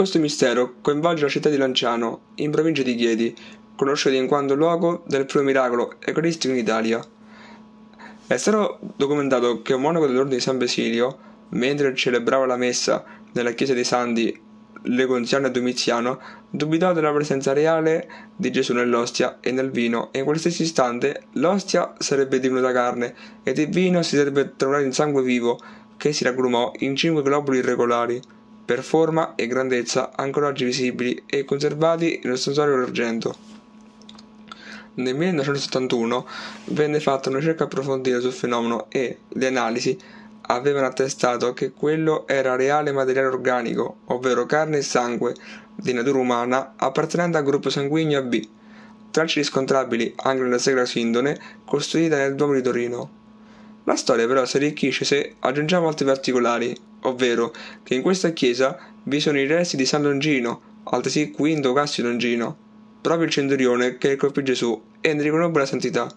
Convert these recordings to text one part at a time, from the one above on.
Questo mistero coinvolge la città di Lanciano, in provincia di Chieti, conosciuta in quanto luogo del primo miracolo eucaristico in Italia. È stato documentato che un monaco dell'ordine di San Basilio, mentre celebrava la messa nella chiesa dei Santi Legonziano e Domiziano, dubitò della presenza reale di Gesù nell'ostia e nel vino, e in quel stesso istante l'ostia sarebbe divenuta carne ed il vino si sarebbe trasformato in sangue vivo, che si raggrumò in cinque globuli irregolari, per forma e grandezza ancora oggi visibili e conservati nello stantuario d'argento. Nel 1971 venne fatta una ricerca approfondita sul fenomeno e le analisi avevano attestato che quello era reale materiale organico, ovvero carne e sangue di natura umana appartenente al gruppo sanguigno AB, tracce riscontrabili anche nella Sacra Sindone costruita nel Duomo di Torino. La storia però si arricchisce se aggiungiamo altri particolari, ovvero che in questa chiesa vi sono i resti di San Longino, altresì Quinto Cassio Longino, proprio il centurione che colpì Gesù e ne riconobbe la santità.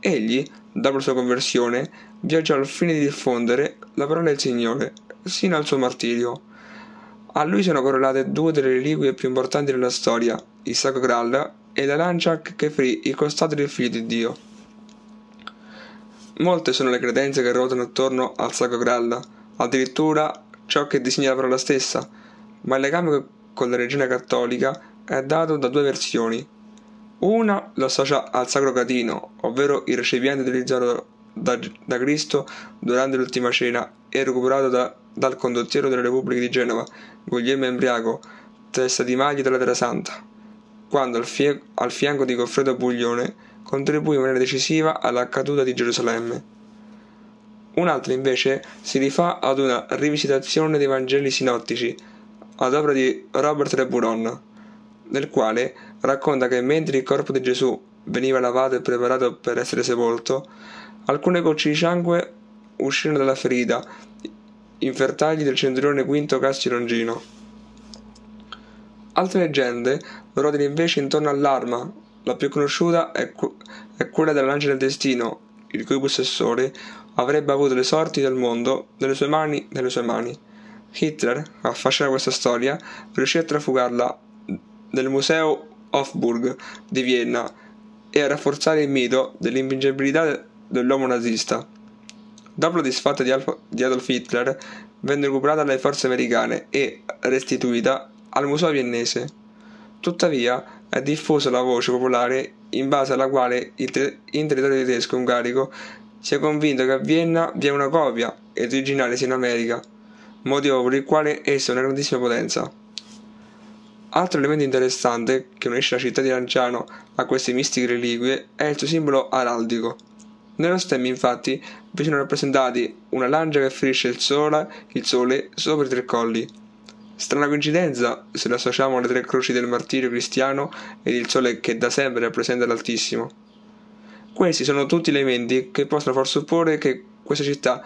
Egli, dopo la sua conversione, viaggiò al fine di diffondere la parola del Signore, sino al suo martirio. A lui sono correlate due delle reliquie più importanti della storia, il Sacro Graal e la lancia che ferì il costato del Figlio di Dio. Molte sono le credenze che ruotano attorno al Sacro Graal, addirittura ciò che disegna la parola stessa, ma il legame con la religione cattolica è dato da due versioni. Una lo associa al Sacro Catino, ovvero il recipiente utilizzato da, da Cristo durante l'ultima cena e recuperato da, dal condottiero della Repubblica di Genova, Guglielmo Embriaco, testa di maglia della Terra Santa, quando al, fie- al fianco di Goffredo Buglione contribuì in maniera decisiva alla caduta di Gerusalemme. Un'altra invece si rifà ad una rivisitazione dei Vangeli sinottici, ad opera di Robert Le Buron, nel quale racconta che mentre il corpo di Gesù veniva lavato e preparato per essere sepolto, alcune gocce di sangue uscirono dalla ferita, infertagli del centurione Quinto Cassi Longino. Altre leggende ruotano invece intorno all'arma, la più conosciuta è, cu- è quella dell'angelo del destino, il cui possessore avrebbe avuto le sorti del mondo nelle sue mani, nelle sue mani. Hitler, a affascinare questa storia, riuscì a trafugarla del Museo Hofburg di Vienna e a rafforzare il mito dell'invincibilità dell'uomo nazista. Dopo la disfatta di, Alf- di Adolf Hitler, venne recuperata dalle forze americane e restituita al museo viennese. Tuttavia, è diffusa la voce popolare in base alla quale in territorio tedesco ungarico si è convinto che a Vienna vi è una copia ed originale sia in America, motivo per il quale essa è una grandissima potenza. Altro elemento interessante che unisce la città di Lanciano a queste mistiche reliquie è il suo simbolo araldico. Nello stemma infatti vi sono rappresentati una lancia che ferisce il sole, il sole sopra i tre colli. Strana coincidenza se lo associamo alle tre croci del martirio cristiano ed il sole che da sempre rappresenta l'Altissimo. Questi sono tutti elementi che possono far supporre che questa città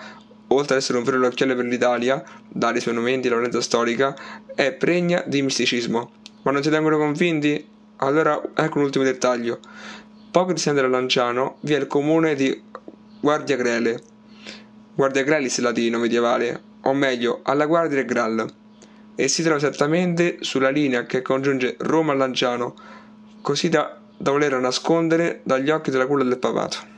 oltre ad essere un vero occhiale per l'Italia, dai suoi monumenti e la valenza storica, è pregna di misticismo. Ma non siete ancora convinti? Allora ecco un ultimo dettaglio. Poco distante da Lanciano vi è il comune di Guardia Grele. Guardia Grelis latino medievale, o meglio, alla Guardia del Graal, e si trova esattamente sulla linea che congiunge Roma a Lanciano, così da, da voler nascondere dagli occhi della culla del papato.